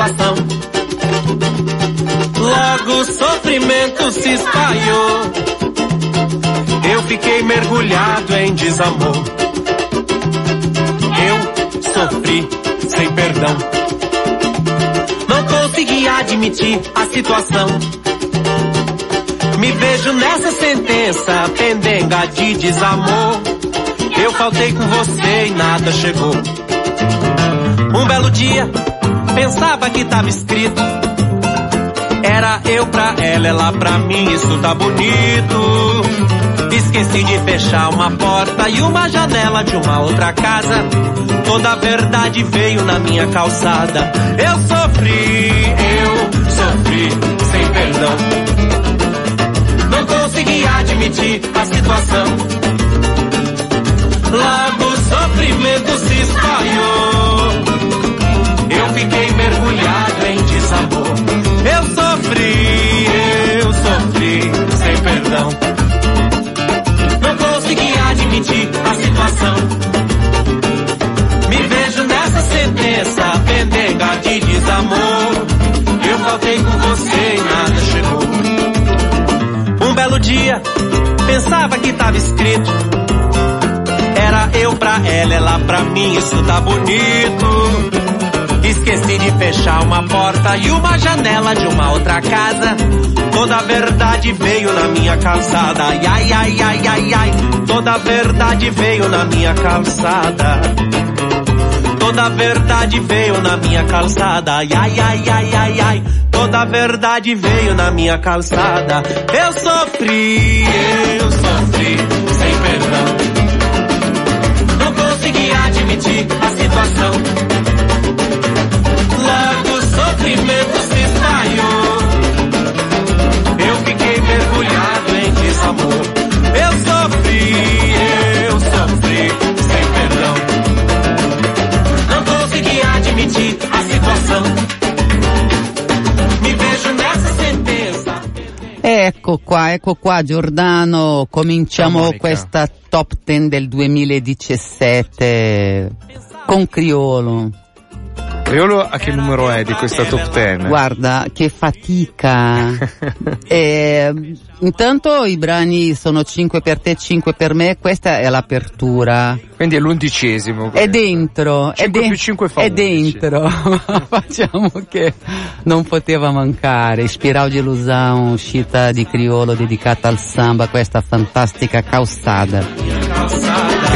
situação. Logo o sofrimento se espalhou. Eu fiquei mergulhado em desamor. Eu sofri sem perdão. Não consegui admitir a situação. Me vejo nessa sentença, pendenga de desamor. Eu faltei com você e nada chegou. Um belo dia, pensava que tava escrito. Era eu pra ela, ela pra mim, isso tá bonito. Esqueci de fechar uma porta e uma janela de uma outra casa. Toda a verdade veio na minha calçada. Eu sofri, eu sofri, sem perdão. Não consegui admitir a situação. Logo o sofrimento se espalhou. Fiquei mergulhado em desamor. Eu sofri, eu sofri, sem perdão. Não consegui admitir a situação. Me vejo nessa sentença, pendenga de desamor. Eu faltei com você e nada chegou. Um belo dia, pensava que tava escrito. Era eu pra ela, ela pra mim, isso tá bonito. Esqueci de fechar uma porta e uma janela de uma outra casa. Toda a verdade veio na minha calçada. Ai, ai, ai, ai, ai, ai. Toda a verdade veio na minha calçada. Toda a verdade veio na minha calçada. Ai, ai, ai, ai, ai, ai. Toda a verdade veio na minha calçada. Eu sofri, eu sofri, sem perdão. Não consegui admitir a situação. Sofrimento se espalhou. Eu fiquei mergulhado em desamor. Eu sofri, eu sofri, sem perdão. Não consegui admitir a situação. Vejo nessa. Ecco qua, ecco qua Giordano, cominciamo questa top 10 del 2017 con Criolo. Criolo a che numero è di questa top 10? Guarda, che fatica. Eh, intanto i brani sono 5 per te, 5 per me, questa è l'apertura. Quindi è l'undicesimo. È dentro, è, Cinque de- più cinque fa è 11. dentro. Facciamo che non poteva mancare. Ispirao Gelusão, uscita di Criolo dedicata al samba, questa fantastica causada.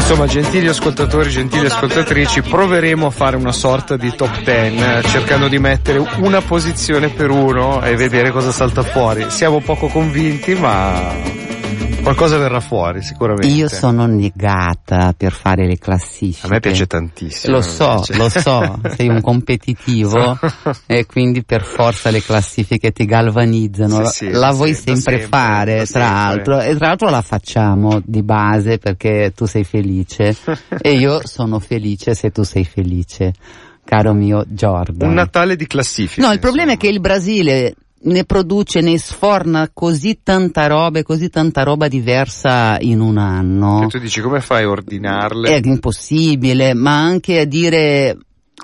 Insomma, gentili ascoltatori, gentili ascoltatrici, proveremo a fare una sorta di top 10, eh, cercando di mettere una posizione per uno e vedere cosa salta fuori. Siamo poco convinti, ma qualcosa verrà fuori sicuramente. Io sono negata per fare le classifiche. A me piace tantissimo. Lo so, Cioè- lo so, sei un competitivo e quindi per forza le classifiche ti galvanizzano. Sì, sì, la lo vuoi sempre, sempre, fare, tra sempre. l'altro, e tra l'altro la facciamo di base perché tu sei felice e io sono felice se tu sei felice, caro mio Jordan. Un Natale di classifiche. No, il problema è che il Brasile ne produce, ne sforna così tanta roba e così tanta roba diversa in un anno. Che tu dici come fai a ordinarle? È impossibile, ma anche a dire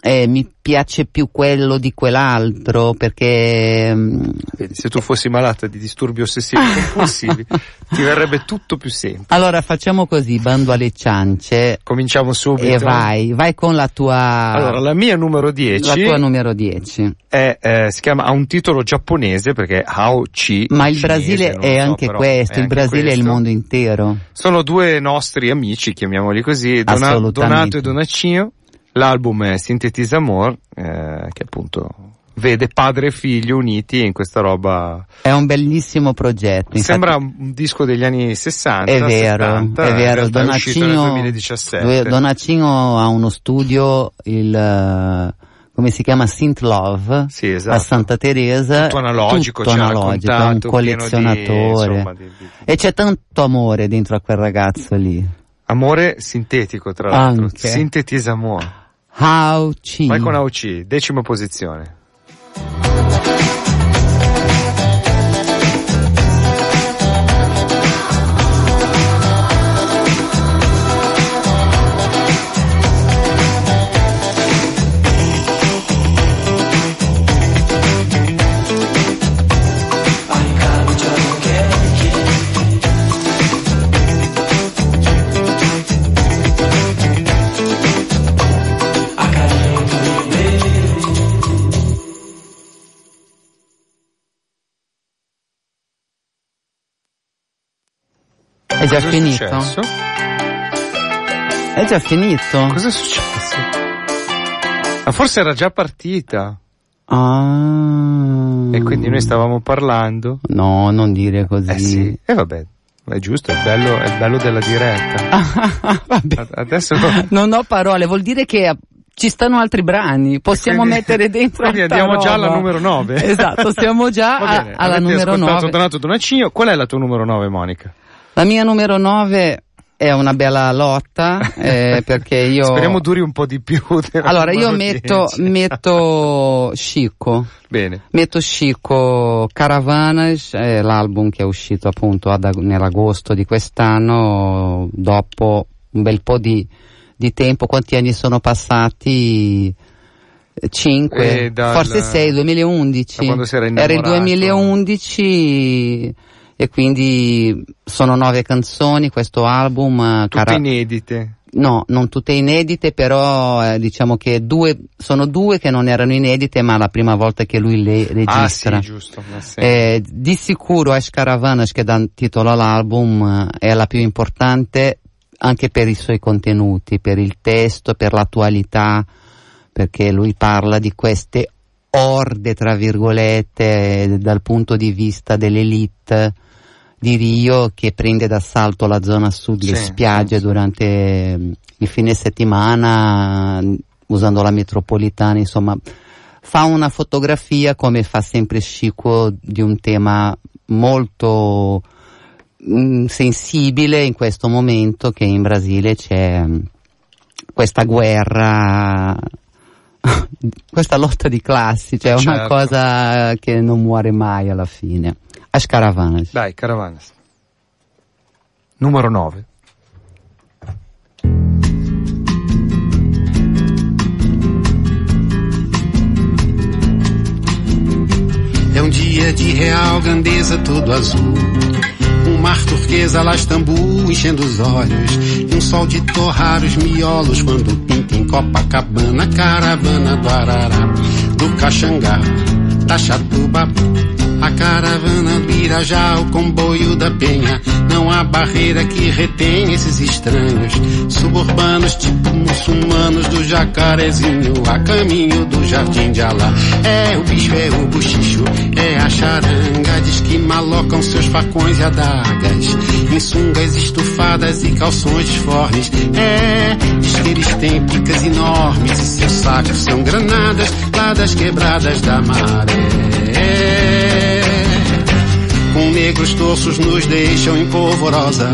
eh, mi piace più quello di quell'altro perché mm, Vedi, se tu fossi malata di disturbi ossessivi compulsivi, ti verrebbe tutto più semplice. allora facciamo così, bando alle ciance Cominciamo subito. e vai, vai con la tua Allora, la mia numero 10 la tua numero 10. è, eh, si chiama, ha un titolo giapponese perché Hao Chi. Ma il Brasile è so, anche questo, è il anche Brasile è il questo. mondo intero. Sono due nostri amici, chiamiamoli così. Donato e Donacino. L'album è Sintetize Amor, eh, che appunto vede padre e figlio uniti in questa roba. È un bellissimo progetto. infatti- Sembra un disco degli anni 60. È vero, 70, è vero. realtà è Donacino, 2017. dove- Donacino ha uno studio, il, eh, come si chiama, Synth Love, Sì, esatto. a Santa Teresa. Tutto analogico, tutto analogico, è un pieno di, collezionatore. insomma, di- di- E c'è tanto amore dentro a quel ragazzo lì. Amore sintetico, tra l'altro. Anche. Sintetize Amor. How Chi. Vai con AOC, decima posizione. Già Cosa finito? successo? È già finito? Cosa è successo? Ma forse era già partita. Ah. E quindi noi stavamo parlando. No, non dire così. Eh sì. E vabbè, è giusto, è bello, è bello della diretta. Vabbè. A- Adesso Non ho parole, vuol dire che ci stanno altri brani, possiamo Quindi- mettere dentro quindi andiamo già roba. alla numero 9. Esatto, siamo già a- alla numero ascoltato 9. Donato Donacino. Qual è la tua numero 9, Monica? La mia numero 9 è una bella lotta eh, perché io Speriamo duri un po' di più. Allora io metto 10. metto Chico Bene. Metto Chico Caravanas, è l'album che è uscito appunto ad, nell'agosto di quest'anno, dopo un bel po' di, di tempo, quanti anni sono passati? Cinque, Eh, dal- forse sei, 2011. da quando si era Era il innamorato. 2011 e quindi sono nove canzoni questo album. eh, Tutte Cara- inedite. No, non tutte inedite, però eh, diciamo che due, sono due che non erano inedite, ma la prima volta che lui le Ah sì, registra. giusto. sì. Eh, di sicuro Ash Caravanas, che dà titolo all'album, eh, è la più importante anche per i suoi contenuti, per il testo, per l'attualità, perché lui parla di queste orde, tra virgolette, dal punto di vista dell'elite di Rio che prende d'assalto la zona sud, le Sì, spiagge sì, durante eh, il fine settimana, eh, usando la metropolitana, insomma, fa una fotografia come fa sempre Chico di un tema molto mm, sensibile in questo momento che in Brasile c'è mm, questa guerra questa lotta di classi cioè una Certo. cosa che non muore mai alla fine As Caravanas Dai, Caravanas. Numero 9. É um dia de real grandeza todo azul. Um mar turquesa lá Istambul enchendo os olhos. E um sol de torrar os miolos quando pinta em Copacabana. Caravana do Arará, do Caxangá, da Chatuba. A caravana do Irajá, o comboio da Penha. Não há barreira que retém esses estranhos. Suburbanos tipo muçulmanos do jacarezinho. A caminho do jardim de Alá. É o bicho, é o buchicho, é a charanga. Diz que malocam seus facões e adagas. Em sungas estufadas e calções disformes. É, diz que eles têm picas enormes. E seus sacos são granadas lá das quebradas da maré. Com negros torços nos deixam em polvorosa.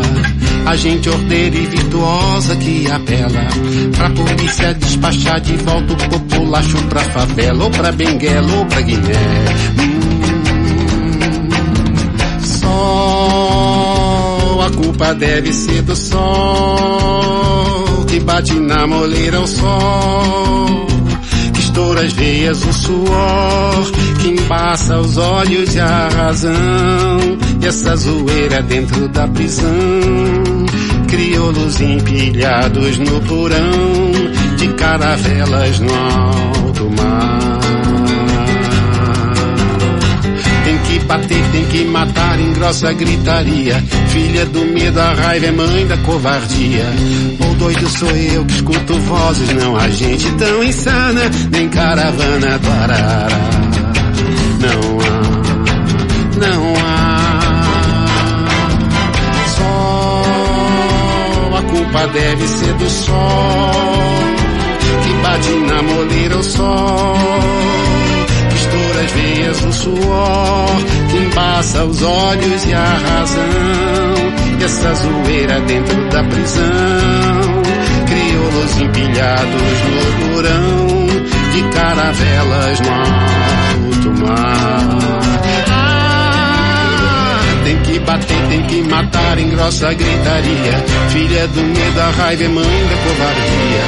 A gente ordeira e virtuosa que apela pra polícia despachar de volta o populacho pra favela ou pra Benguela ou pra Guiné. Hum, sol, a culpa deve ser do sol que bate na moleira o sol que estoura as veias o suor que embaça os olhos e a razão. E essa zoeira dentro da prisão. Crioulos empilhados no porão de caravelas no alto mar bater, tem que matar em grossa gritaria. Filha do medo, a raiva é mãe da covardia. Ou doido sou eu que escuto vozes, não há gente tão insana, nem caravana do Arará. Não há, não há. Sol, a culpa deve ser do sol, que bate na moleira o sol que estoura as veias o suor, que embaça os olhos e a razão, e essa zoeira dentro da prisão, crioulos empilhados no porão, de caravelas no alto mar. Que bater, tem que matar em grossa gritaria, filha do medo, a raiva é mãe da covardia.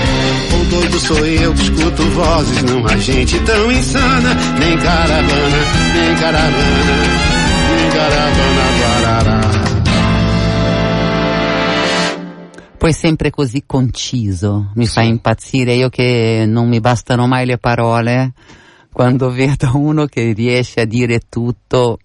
Ou doido sou eu que escuto vozes, não há gente tão insana, nem caravana, nem caravana, nem caravana do Arará. poi sempre così conciso mi fa impazzire io che non mi bastano mai le parole quando vedo uno che riesce a dire tutto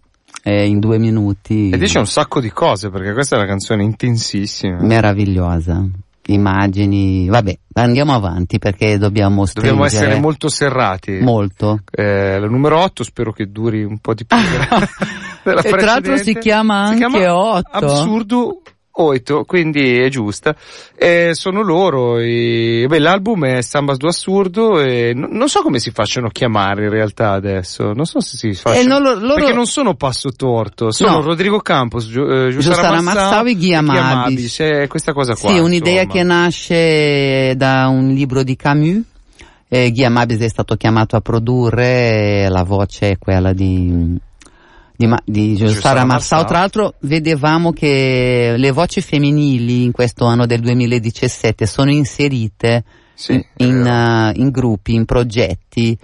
eh, in due minuti. E dice un sacco di cose perché questa è una canzone intensissima. Meravigliosa. Immagini, vabbè, andiamo avanti perché dobbiamo stringere. Dobbiamo essere molto serrati. Molto. Eh, la numero 8 spero che duri un po' di più. e tra l'altro si chiama anche si chiama 8. Absurdo Oito, quindi è giusta. Eh, sono loro, e, beh, l'album è Sambas do Assurdo e n- non so come si facciano chiamare in realtà adesso, non so se si facciano, eh, no, lo, loro... perché non sono Passo Torto, sono no. Rodrigo Campos, Gi- eh, Giussara Mazzau e Ghiamabis. C'è questa cosa qua. Sì, un'idea insomma. che nasce da un libro di Camus. Eh, Ghiamabis è stato chiamato a produrre, la voce è quella di di, di Giussara Marsao. Tra l'altro vedevamo che le voci femminili in questo anno del 2017 sono inserite sì, in, in, uh, in, gruppi, in progetti.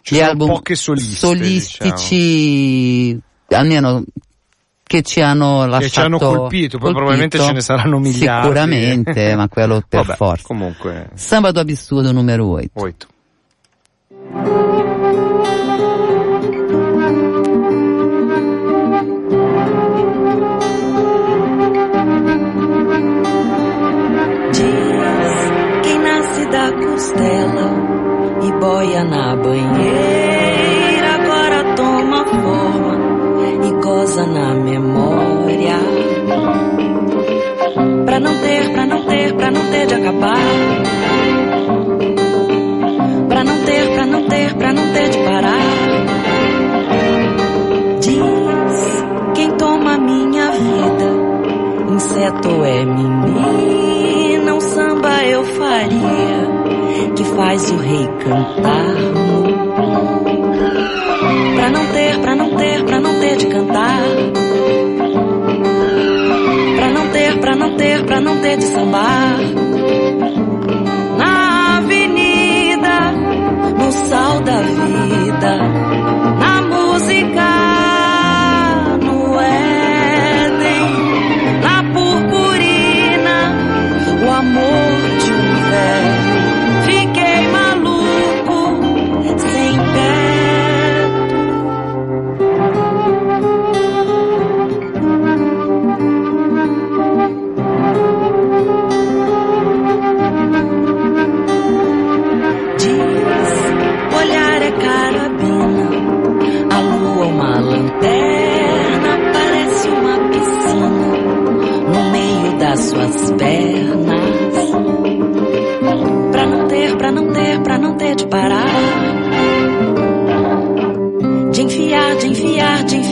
Ci Gli album poche soliste, solistici, diciamo. almeno che ci hanno lasciato che ci hanno colpito, poi probabilmente ce ne saranno miliardi. Sicuramente, ma quello per Vabbè, forza. Comunque. Sabato Abissurdo numero 8. 8. Costela e boia na banheira. Agora toma forma e goza na memória. Pra não ter, pra não ter, pra não ter de acabar. Pra não ter, pra não ter, pra não ter de parar. Diz quem toma minha vida. Inseto é menina, faz o rei cantar. Pra não ter, pra não ter, pra não ter de cantar. Pra não ter, pra não ter, pra não ter de sambar.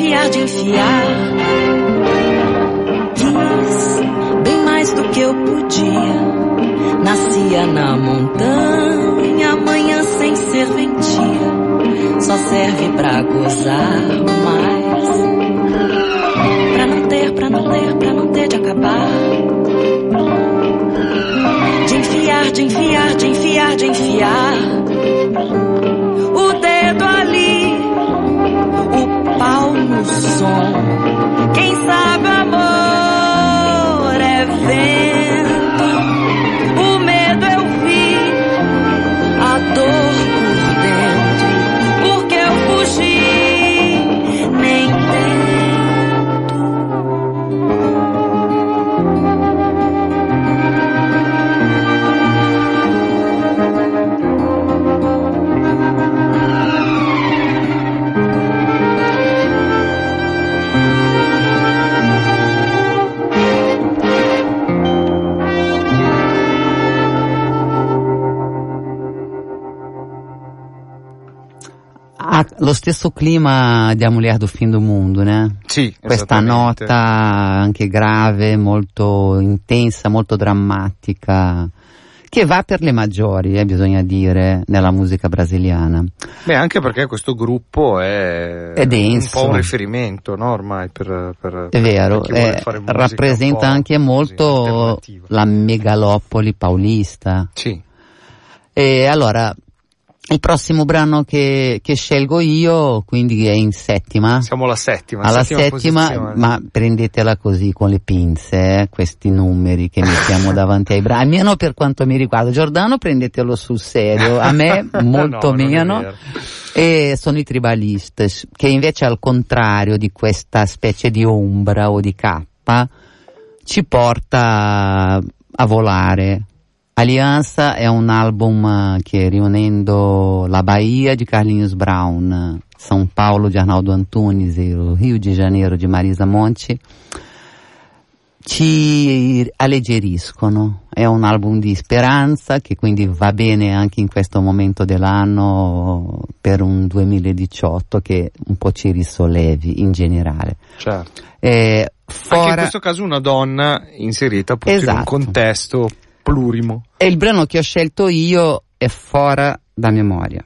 De enfiar, de enfiar. Quis bem mais do que eu podia. Nascia na montanha, amanhã sem serventia. Só serve pra gozar mais. Pra não ter, pra não ter, pra não ter de acabar enfiar, de enfiar, de enfiar, de enfiar. No som. Quem sabe amor lo stesso clima di A Mulher do Fim do Mundo, né? Sì, Questa nota anche grave, molto intensa, molto drammatica, che va per le maggiori, eh, bisogna dire, nella musica brasiliana. Beh, anche perché questo gruppo è, è un po' un riferimento, no, ormai per, per È vero, per è, rappresenta anche molto la megalopoli paulista. Sì. E allora, il prossimo brano che, che, scelgo io, quindi è in settima. Siamo alla settima. Alla settima, settima ma prendetela così con le pinze, eh, questi numeri che mettiamo davanti ai brani. Almeno per quanto mi riguarda. Giordano prendetelo sul serio, a me molto no, meno. E sono i tribalistes, che invece al contrario di questa specie di ombra o di cappa, ci porta a volare, Aliança è un album eh, che riunendo la Bahia di Carlinhos Brown, São Paulo di Arnaldo Antunes e o Rio de Janeiro di Marisa Monti ci alleggeriscono. È un album di speranza che quindi va bene anche in questo momento dell'anno per un 2018 che un po' ci risollevi in generale. Certo. Eh, fora... Anche in questo caso una donna inserita appunto esatto. in un esatto. contesto plurimo. E il brano che ho scelto io è Fora da memoria.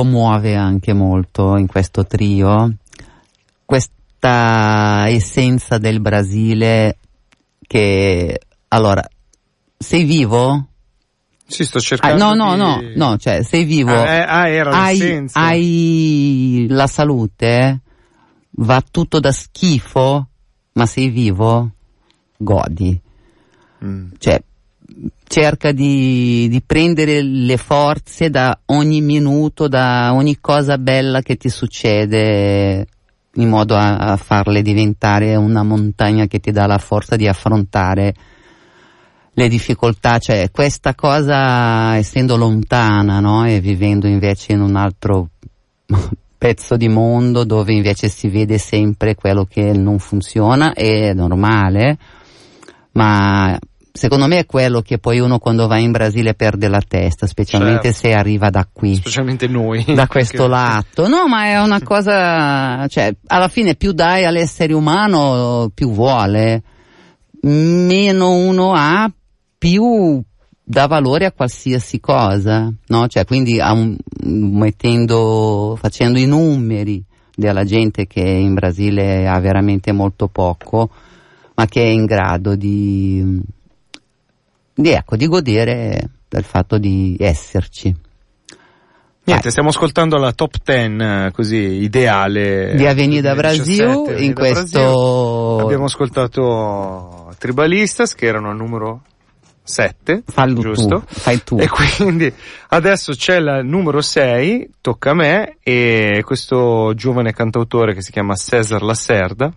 Commuove anche molto in questo trio? Questa essenza del Brasile che, allora, sei vivo? Sì, sto Ah, cercando no, no, di- no, no, cioè sei vivo. Ah, eh, ah, hai, hai la salute, va tutto da schifo, ma sei vivo, godi. Mm. Cioè, cerca di, di prendere le forze da ogni minuto, da ogni cosa bella che ti succede, in modo a, a farle diventare una montagna che ti dà la forza di affrontare le difficoltà, cioè questa cosa essendo lontana, no? E vivendo invece in un altro pezzo di mondo dove invece si vede sempre quello che non funziona, è normale, ma secondo me è quello che poi uno quando va in Brasile perde la testa, specialmente Certo. se arriva da qui Specialmente noi. da questo Perché- lato. No, ma è una cosa, cioè, alla fine più dai all'essere umano, più vuole. Meno uno ha, più dà valore a qualsiasi cosa, no? Cioè, quindi un- mettendo, facendo i numeri della gente che in Brasile ha veramente molto poco, ma che è in grado di, di, ecco, di godere del fatto di esserci. Niente, stiamo ascoltando la top 10 eh, così ideale di Avenida 2017, Brasil in Brasil. questo Abbiamo ascoltato Tribalistas che erano al numero 7, fallo giusto? tu, fai tu. E quindi adesso c'è la numero 6, tocca a me, e questo giovane cantautore che si chiama Cesar Lacerda,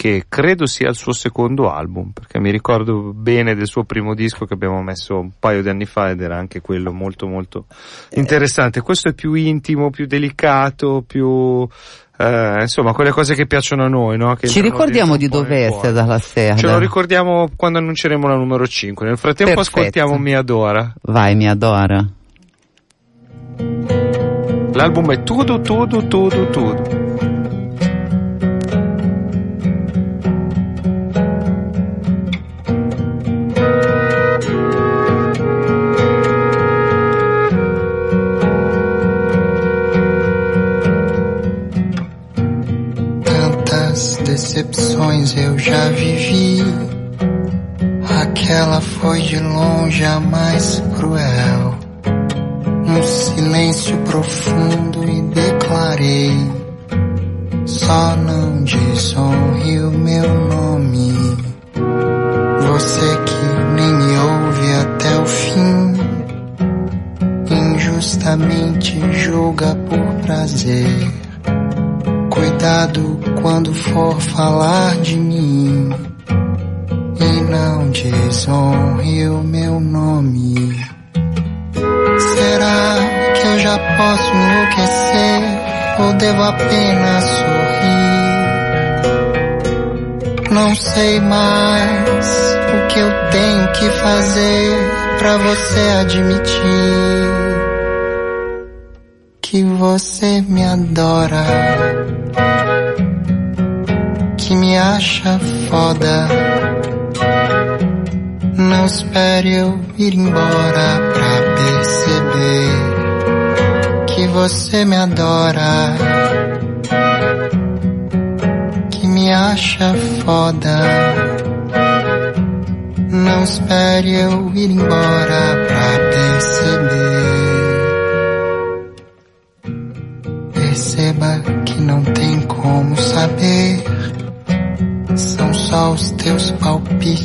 che credo sia il suo secondo album, perché mi ricordo bene del suo primo disco che abbiamo messo un paio di anni fa ed era anche quello molto molto interessante. Questo è più intimo, più delicato, più... eh, insomma, quelle cose che piacciono a noi, no? Che Ci ricordiamo di dentro un po' nel dove cuore. è dalla sera. Ce lo ricordiamo quando annunceremo la numero 5. Nel frattempo Perfetto. ascoltiamo Mi Adora. Vai, mi adora. L'album è Tudo, Tudo, Tudo, Tudo. Já vivi. Aquela foi de longe a mais cruel. Um silêncio profundo e declarei: Só não desonre o meu nome. Você que nem me ouve até o fim, injustamente julga por prazer. Cuidado quando for falar de mim não desonre o meu nome. Será que eu já posso enlouquecer ou devo apenas sorrir? Não sei mais o que eu tenho que fazer pra você admitir que você me adora, que me acha foda. Não espere eu ir embora pra perceber que você me adora, que me acha foda. Não espere eu ir embora pra perceber.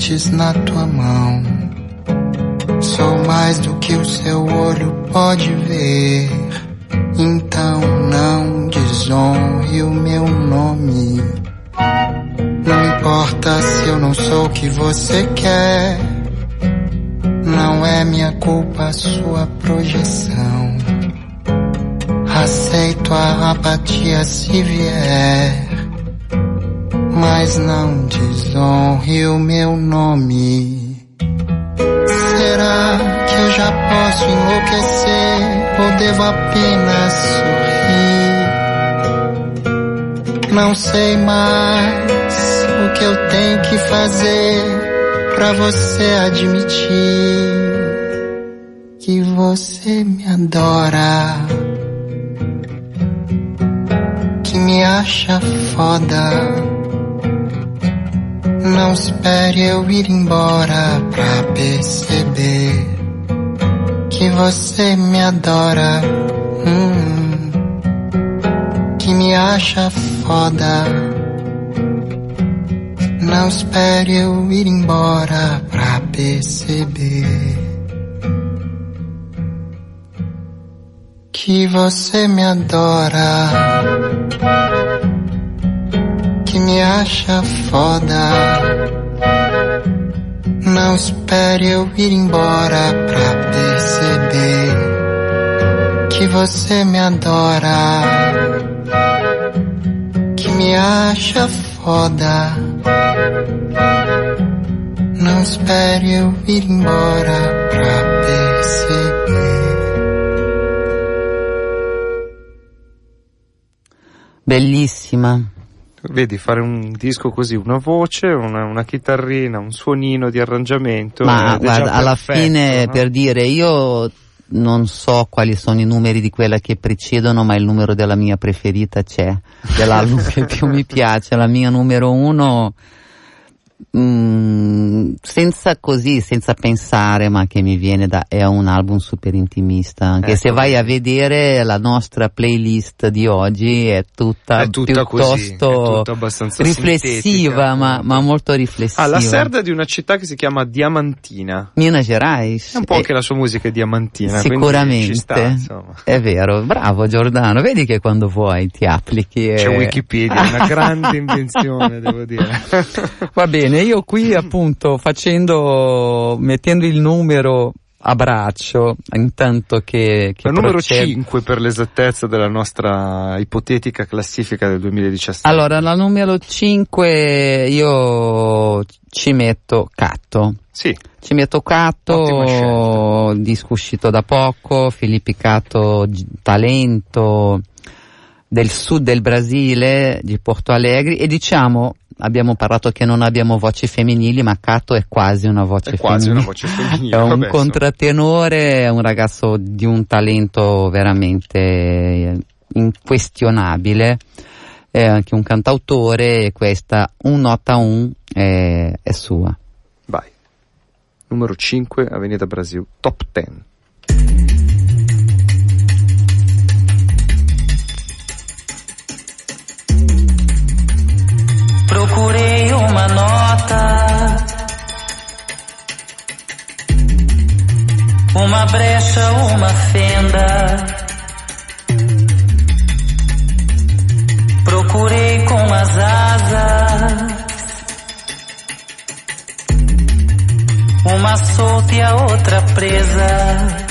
Palpites na tua mão. Sou mais do que o seu olho pode ver. Então não desonre o meu nome. Não importa se eu não sou o que você quer. Não é minha culpa a sua projeção. Aceito a apatia se vier, mas não desonre o meu nome. Será que eu já posso enlouquecer ou devo apenas sorrir? Não sei mais o que eu tenho que fazer pra você admitir que você me adora que me acha foda. Não espere eu ir embora pra perceber que você me adora. Hum, que me acha foda. Não espere eu ir embora pra perceber que você me adora. Que me acha foda. Não espere eu ir embora pra perceber que você me adora, que me acha foda. Não espere eu ir embora pra perceber. Bellissima. Vedi, fare un disco così, una voce, una, una chitarrina, un suonino di arrangiamento. Ma già guarda, alla perfetto, fine no? per dire io non so quali sono i numeri di quella che precedono, ma il numero della mia preferita c'è, dell'album che più mi piace, la mia numero uno. Mm, senza così, senza pensare, ma che mi viene da, è un album super intimista. Anche Ecco. se vai a vedere la nostra playlist di oggi è tutta, È tutta così, piuttosto è tutta abbastanza riflessiva, ma, ma molto riflessiva. Ah, la Serda è di una città che si chiama Diamantina. Minas Gerais. È un po' Eh, anche la sua musica è diamantina. Sicuramente, sta, è vero, bravo Giordano, vedi che quando vuoi ti applichi. e- C'è Wikipedia, una grande invenzione, devo dire. Va bene, io qui appunto facendo, mettendo il numero a braccio, intanto che, che La numero procede- 5 per l'esattezza della nostra ipotetica classifica del 2017. Allora, la numero 5 io ci metto Catto. Sì, Ci metto Catto, disco uscito da poco, Filippi Catto, talento del sud del Brasile, di Porto Alegre e diciamo, abbiamo parlato che non abbiamo voci femminili, ma Catto è quasi una voce è quasi femminile. una voce femminile. È un vabbè, contratenore, è un ragazzo di un talento veramente eh, inquestionabile, è anche un cantautore e questa Un Nota Un è, è sua. Vai. Numero 5, Avenida Brasil, top 10. Procurei uma nota, uma brecha, uma fenda. Procurei com as asas, uma solta e a outra presa.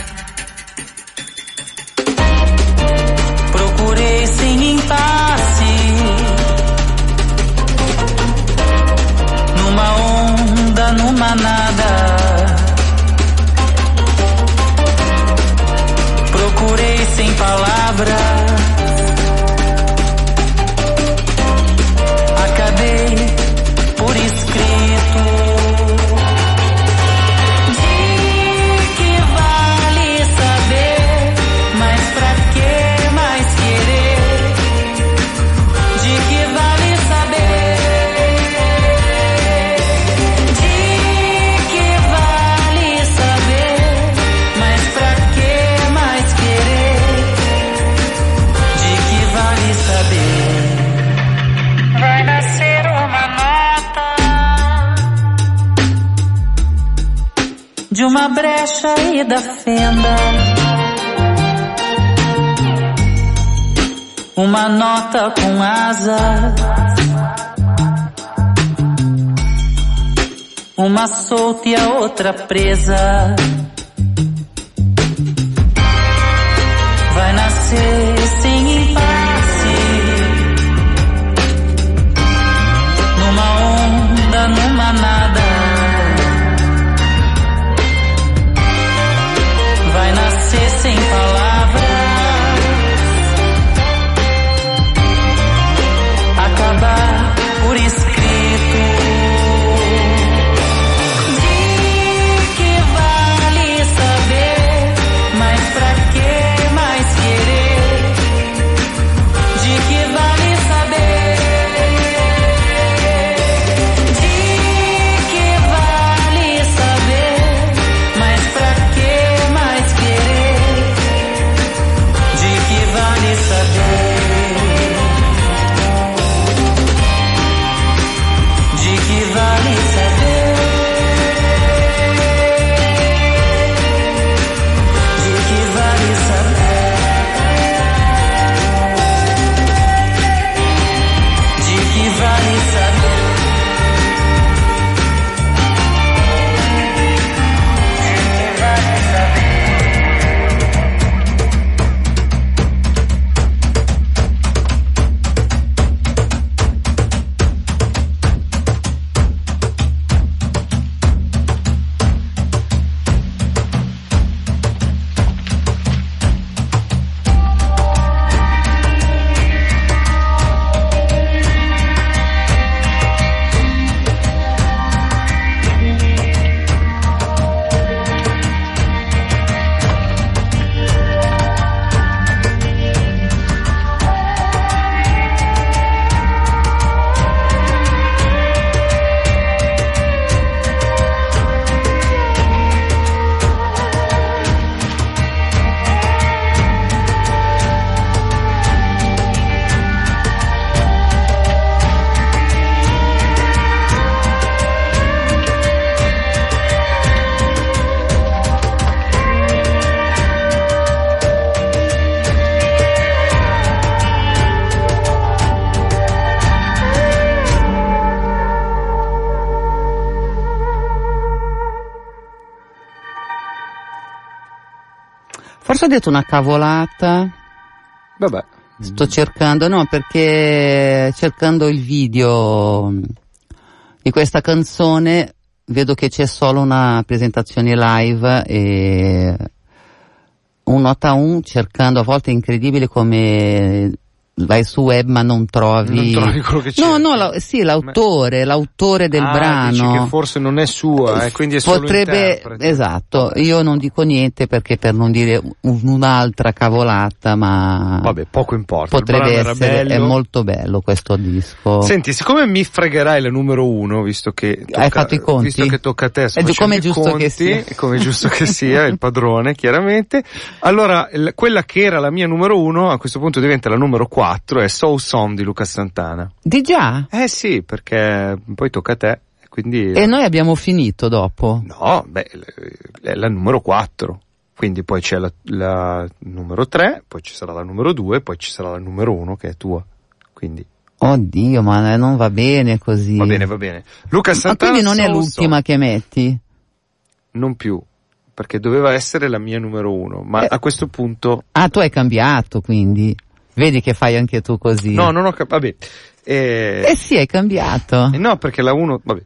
Nada. Procurei sem palavras. Da fenda. Uma nota com asa. Uma solta e a outra presa. Forse ho detto una cavolata. Vabbè. Sto cercando, no, perché cercando il video di questa canzone vedo che c'è solo una presentazione live e un nota un cercando a volte è incredibile come vai su web ma non trovi, Non trovi quello che c'è. no no la- sì l'autore l'autore del Ah, brano dici che forse non è sua, eh, quindi è potrebbe esatto io non dico niente perché per non dire un- un'altra cavolata ma Vabbè, poco importa. potrebbe essere è molto bello questo disco Senti, siccome mi fregherai la numero uno, visto che tocca, Hai fatto i conti? visto che tocca a te, È come i giusto che conti, sia. e come è giusto che sia, il padrone, chiaramente. Allora, quella che era la mia numero uno, a questo punto diventa la numero quattro, è Soul Song di Luca Santana. di già Eh sì, perché poi tocca a te, quindi... e noi abbiamo finito dopo No, beh, è la numero 4. Quindi poi c'è la, la numero 3, poi ci sarà la numero 2, poi ci sarà la numero 1 che è tua. Quindi oddio ma non va bene così va bene, va bene. Luca ma Santana quindi non è l'ultima che metti. Non più, perché doveva essere la mia numero 1, ma Eh. a questo punto ah tu hai cambiato quindi vedi che fai anche tu così No, non ho capito. Vabbè. Eh, eh sì hai cambiato eh no, perché la 1 vabbè.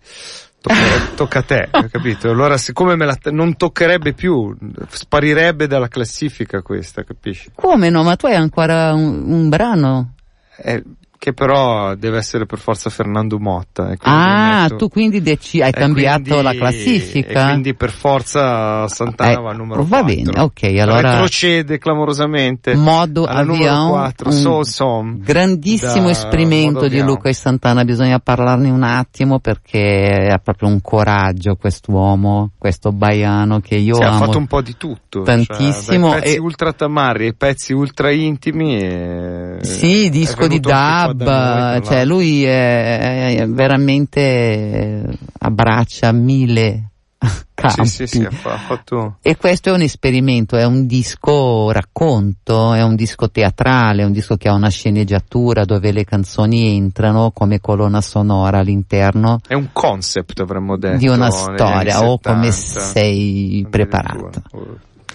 Tocca, tocca a te, hai capito? Allora, siccome me la non toccherebbe più, sparirebbe dalla classifica questa, capisci? come no ma tu hai ancora un, un brano Eh, che però deve essere per forza Fernando Motta. e quindi ah metto- tu quindi deci- hai e cambiato quindi- la E classifica quindi per forza Santana Eh, va al numero va 4. bene, ok, allora- Retrocede clamorosamente. modo numero abbiamo 4, un Soul Song. grandissimo esperimento di. Luca e Santana, bisogna parlarne un attimo perché ha proprio un coraggio quest'uomo, questo baiano che io Sì, ha amo. fatto un po' di tutto. tantissimo Cioè, pezzi e- ultra tamarri ai pezzi ultra intimi. E... Sì, disco di venuto noi, tra cioè lui è, è veramente eh, abbraccia mille campi. Sì, sì, sì, fatto... E questo è un esperimento, è un disco racconto, è un disco teatrale, è un disco che ha una sceneggiatura dove le canzoni entrano come colonna sonora all'interno È un concept, avremmo detto. di una storia o come 70. sei preparato.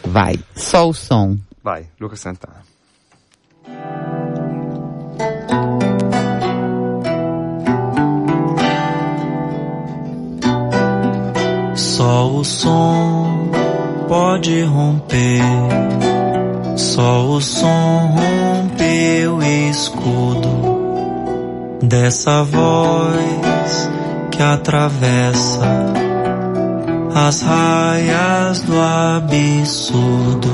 Vai, Soul Song. Vai, Luca Santana. O som pode romper, só o som rompe o escudo dessa voz que atravessa as raias do absurdo.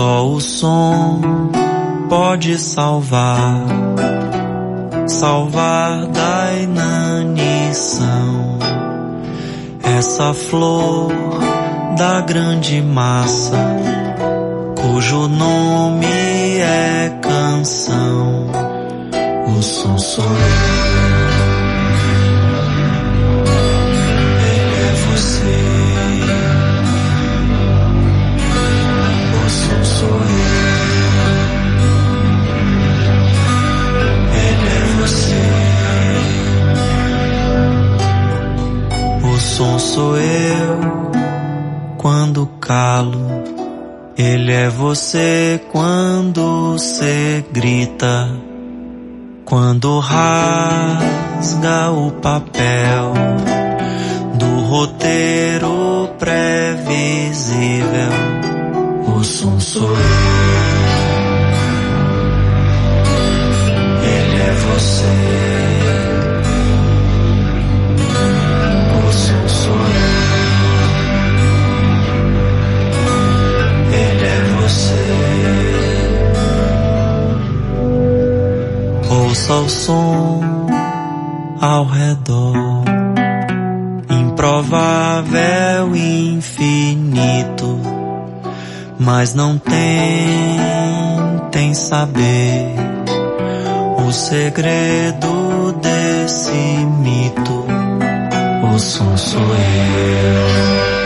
Só o som pode salvar, salvar da inanição. Essa flor da grande massa, cujo nome é canção. O som sou som sou eu quando calo. Ele é você quando você grita. Quando rasga o papel do roteiro previsível. O som sou eu. Ele é você. Mas não tentem saber o segredo desse mito. O som sou eu.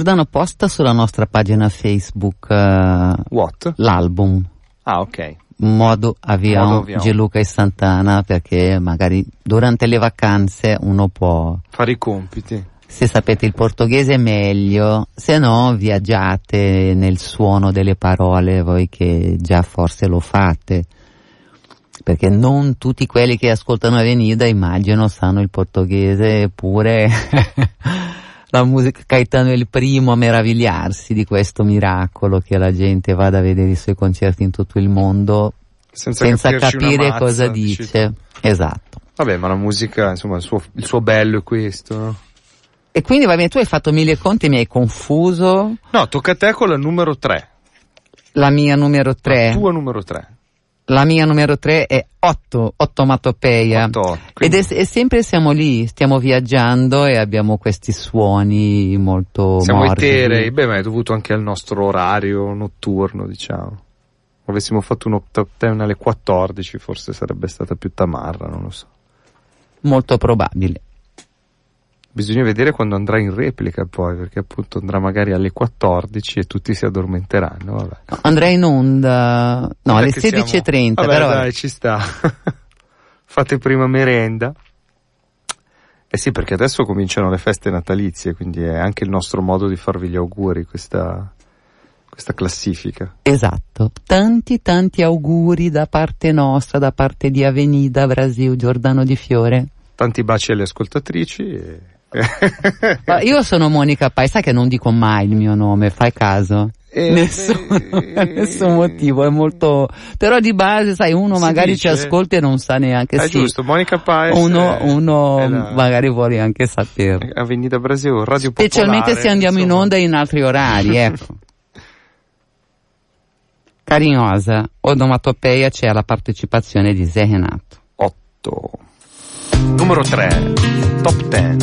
Giordano posta sulla nostra pagina Facebook uh, What? l'album. Ah, ok. Modo Avion, Modo Avion. Gianluca e Santana perché magari durante le vacanze uno può Fare i compiti. se sapete il portoghese meglio, se no viaggiate nel suono delle parole voi che già forse lo fate. Perché non tutti quelli che ascoltano Avenida immagino sanno il portoghese eppure la musica Caetano è il primo a meravigliarsi di questo miracolo che la gente vada a vedere i suoi concerti in tutto il mondo Senza, senza capire mazza, cosa dice. tu. Esatto. Vabbè, ma la musica, insomma, il suo, il suo bello è questo, no? E quindi va bene, tu hai fatto mille conti, mi hai confuso. No, tocca a te con la numero 3. La mia numero 3. Tua numero 3. La mia numero 3 è 8, otomatopeia. Otto, Ed quindi- è, e sempre siamo lì, stiamo viaggiando e abbiamo questi suoni molto Siamo morbidi. eterei, beh, ma è dovuto anche al nostro orario notturno, diciamo. Avessimo fatto un top 10 alle 14, forse sarebbe stata più tamarra, non lo so. Molto probabile. Bisogna vedere quando andrà in replica poi, perché appunto andrà magari alle 14 e tutti si addormenteranno, vabbè. Andrei in onda, no, alle che siamo- 16.30, Vabbè, però dai, ci sta. Fate prima merenda. Eh sì, perché adesso cominciano le feste natalizie, quindi è anche il nostro modo di farvi gli auguri, questa, questa classifica. esatto. Tanti tanti auguri da parte nostra, da parte di Avenida Brasil Giordano di Fiore. Tanti baci alle ascoltatrici e... Ma io sono Monica Pai, sai che non dico mai il mio nome, fai caso? Eh, Nessun, beh, nessun motivo, è molto... Però di base, sai, uno magari dice- ci ascolta e non sa neanche È sì. giusto, Monica Paes Uno, è- uno è la- magari vuole anche sapere. Avenida Brasil, Radio Popolare. Specialmente se andiamo in insomma. onda in altri orari, ecco. Carinhosa, onomatopeia c'è la partecipazione di Zé Renato. 8. Numero 3. Top 10.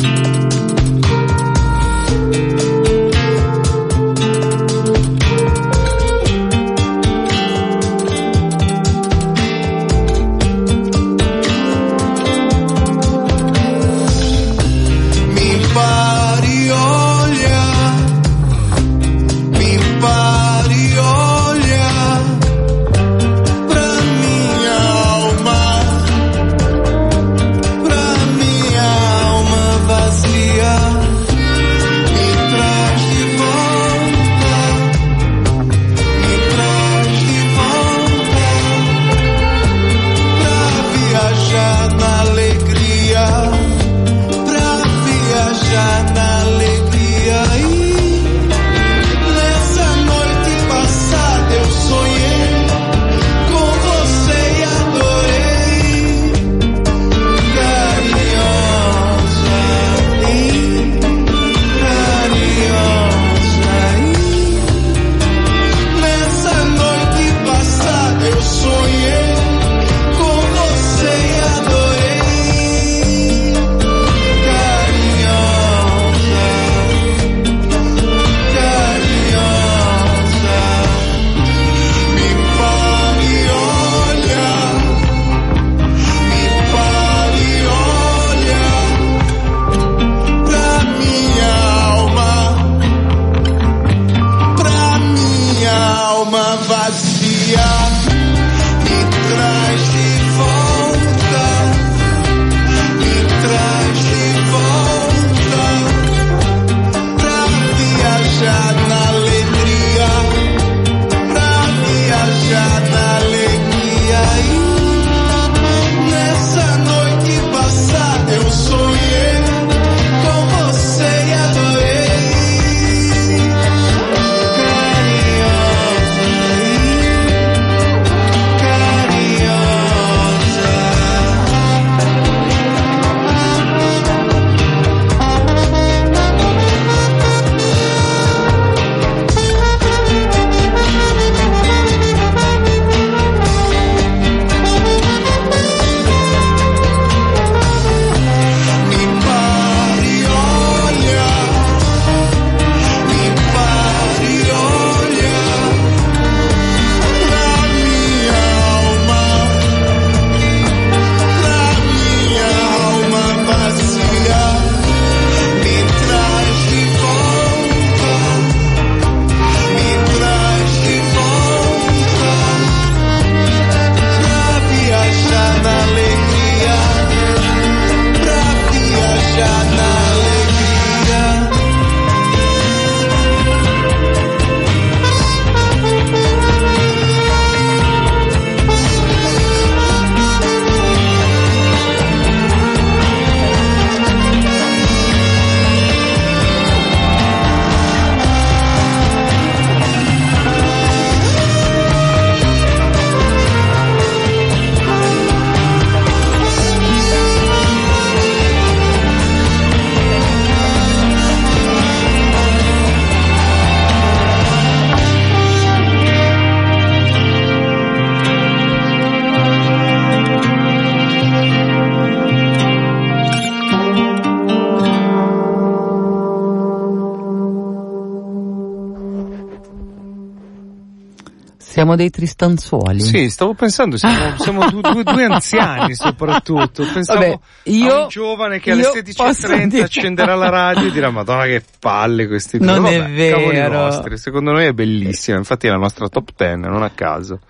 Siamo dei tristanzuoli. Sì, stavo pensando, siamo, siamo due, due, due anziani soprattutto. Pensavo Vabbè, io- un giovane che alle io 16.30 posso dire- accenderà la radio e dirà Madonna che palle questi due. Non è Vabbè, cavoli vero. Secondo noi è bellissima, infatti è la nostra top 10, non a caso.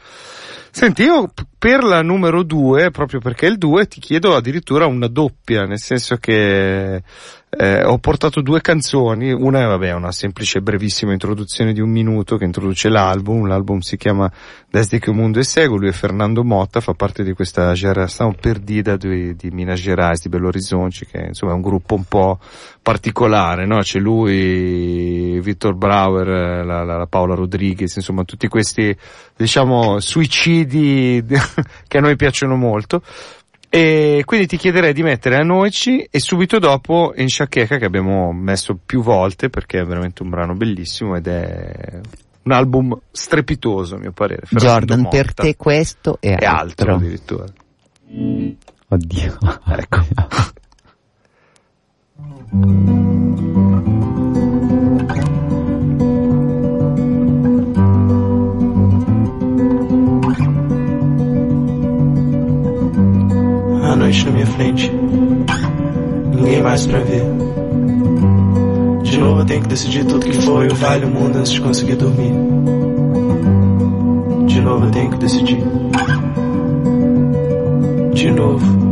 Senti, io per la numero 2, proprio perché è il 2, ti chiedo addirittura una doppia, nel senso che eh, ho portato due canzoni, una è una semplice brevissima introduzione di un minuto che introduce l'album, l'album si chiama Desde che o mundo è cego, lui è Fernando Motta, fa parte di questa gerazione perdita di, di Minas Gerais, di Belo Horizonte, che insomma è un gruppo un po' particolare, no? C'è lui, Vittor Brauer, la, la- la Paola Rodriguez, insomma tutti questi, diciamo, suicidi che a noi piacciono molto. E quindi ti chiederei di mettere a Noici e subito dopo in Shakeka che abbiamo messo più volte perché è veramente un brano bellissimo ed è un album strepitoso a mio parere. Fernando Jordan, per Motta. te questo è, è altro altro. addirittura. Oddio. Ecco. noite na minha frente, ninguém mais pra ver. De novo eu tenho que decidir tudo que foi o vale o mundo antes de conseguir dormir. De novo eu tenho que decidir. De novo.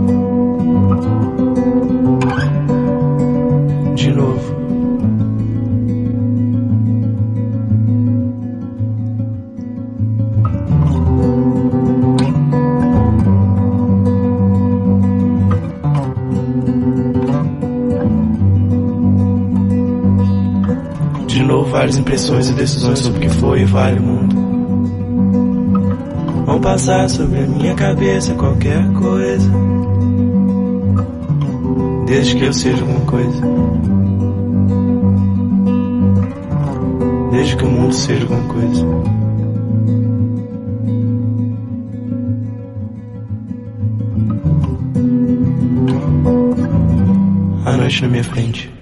Várias impressões e decisões sobre o que foi e vale o mundo. Vão passar sobre a minha cabeça qualquer coisa. Desde que eu seja alguma coisa. Desde que o mundo seja alguma coisa. A noite na minha frente.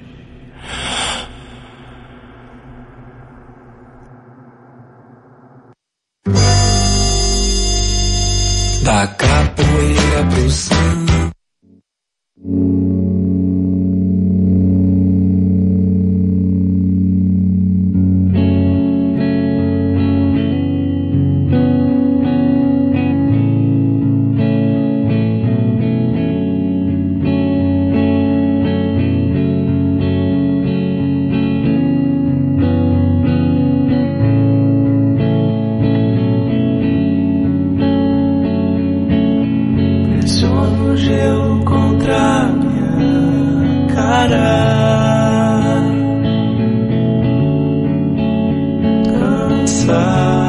cansar.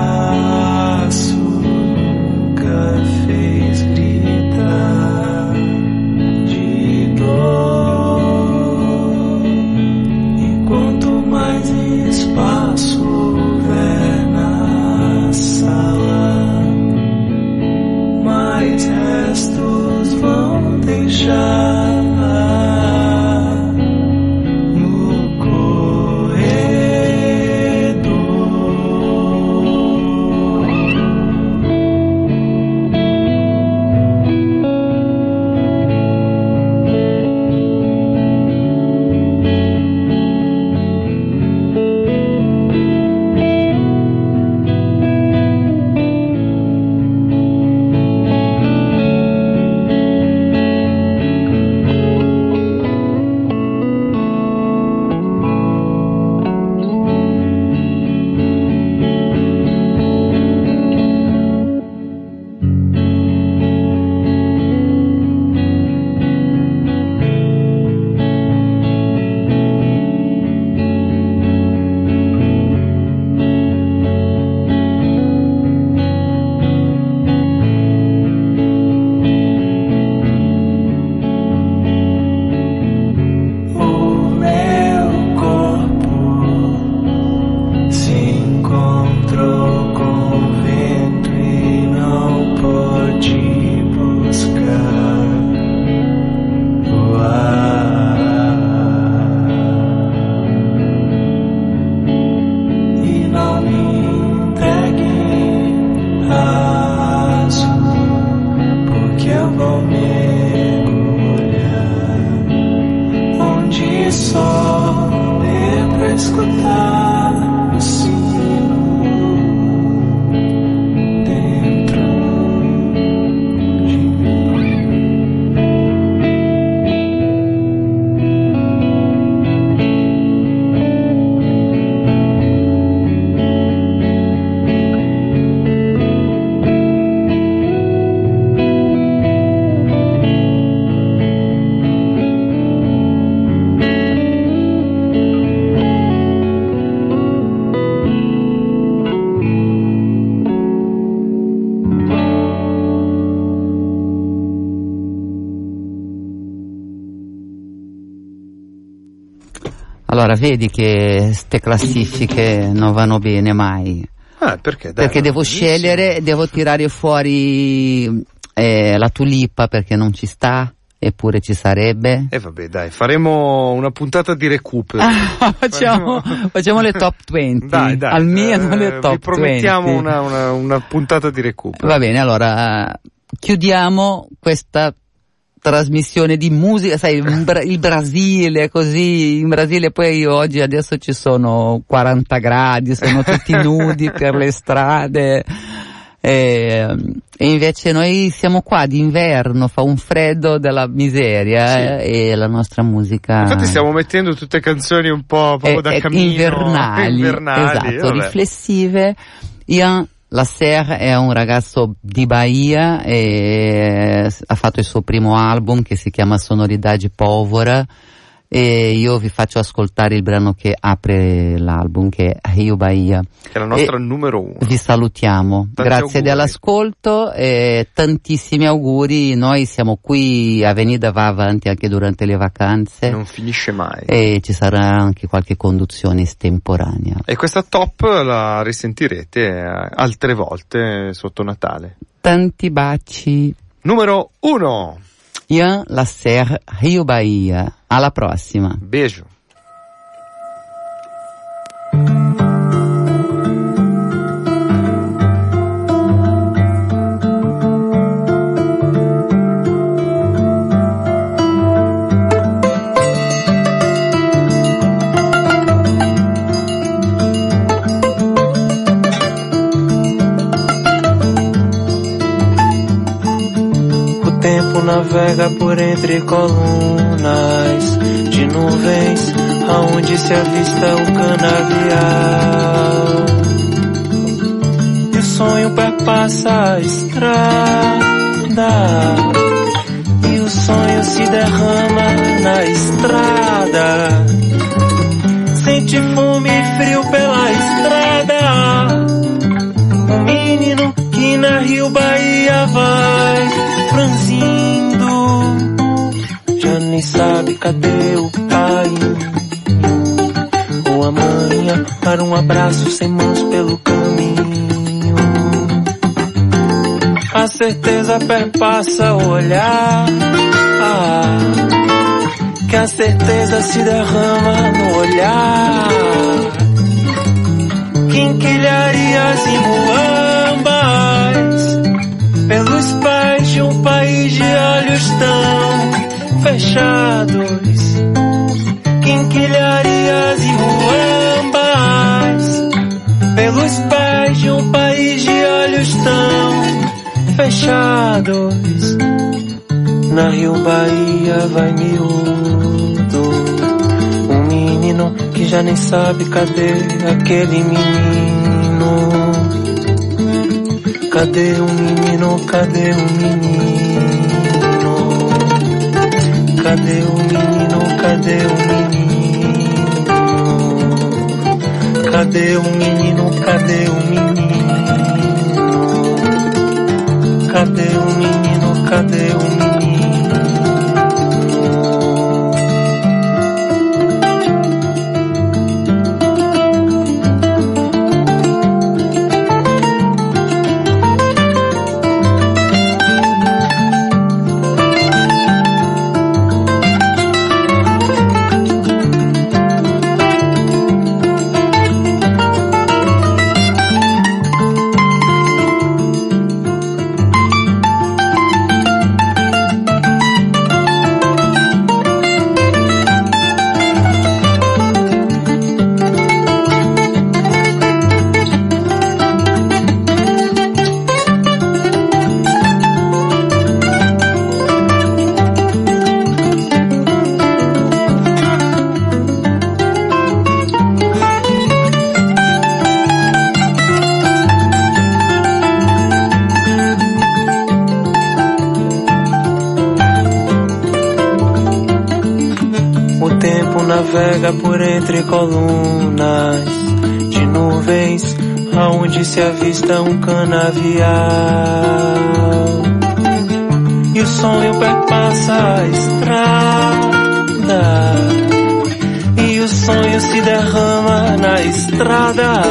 Allora, vedi che ste classifiche non vanno bene mai. Ah, perché? Dai, perché devo benissimo. scegliere, devo tirare fuori eh, la tulipa perché non ci sta, eppure ci sarebbe. E vabbè, dai, faremo una puntata di recupero. Ah, facciamo, facciamo le top 20. Dai, dai. Almeno eh, le top Vi promettiamo 20. una, una, una puntata di recupero. Va bene, allora chiudiamo questa trasmissione di musica, sai, il Brasile, così, in Brasile poi oggi adesso ci sono 40 gradi, sono tutti nudi per le strade. E, e invece noi siamo qua d'inverno, fa un freddo della miseria eh, e la nostra musica Infatti stiamo mettendo tutte canzoni un po' proprio è- da è cammino. invernali, invernali, esatto, vabbè. riflessive. Ian Lasser è un ragazzo di Bahia e ha fatto il suo primo album che si chiama Sonoridade Povera e io vi faccio ascoltare il brano che apre l'album che è Rio Bahia. Che è la nostra E numero uno. Vi salutiamo, Tanti grazie auguri. dell'ascolto e tantissimi auguri, noi siamo qui, Avenida va avanti anche durante le vacanze Non finisce mai. e ci sarà anche qualche conduzione estemporanea. E questa top la risentirete eh, altre volte sotto Natale. Tanti baci. Numero uno. Ian Lacerra, Rio Bahia. Ala próxima. Beijo. Navega por entre colunas de nuvens, aonde se avista o canavial. E o sonho perpassa a estrada, e o sonho se derrama na estrada. Sente fome e frio pela estrada. Um menino que na Rio Bahia vai franzindo. Nem sabe cadê o pai ou a mãe para um abraço sem mãos pelo caminho. A certeza perpassa o olhar. Ah, que a certeza se derrama no olhar quinquilharias e muambas pelos pés de um país de olhos tão fechados. Quinquilharias e muambas pelos pés de um país de olhos tão fechados. Na Rio Bahia vai miúdo um menino que já nem sabe cadê aquele menino. Cadê o menino? Cadê o menino? Cadê o menino? Cadê o menino? Cadê o menino? Cadê o menino? Cadê o menino? Cadê o menino? Canavial. E o sonho perpassa a estrada, e o sonho se derrama na estrada.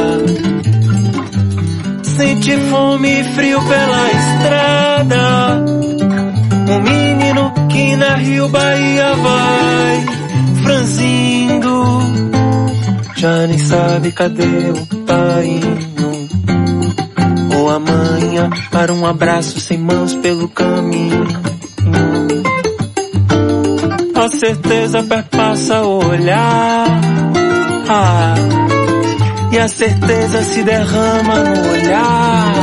Sente fome e frio pela estrada. Um menino que na Rio Bahia vai franzindo. Já nem sabe cadê o pai para um abraço sem mãos pelo caminho. A certeza perpassa o olhar. Ah, e a certeza se derrama no olhar.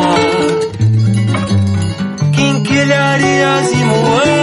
Quinquilharias e muambas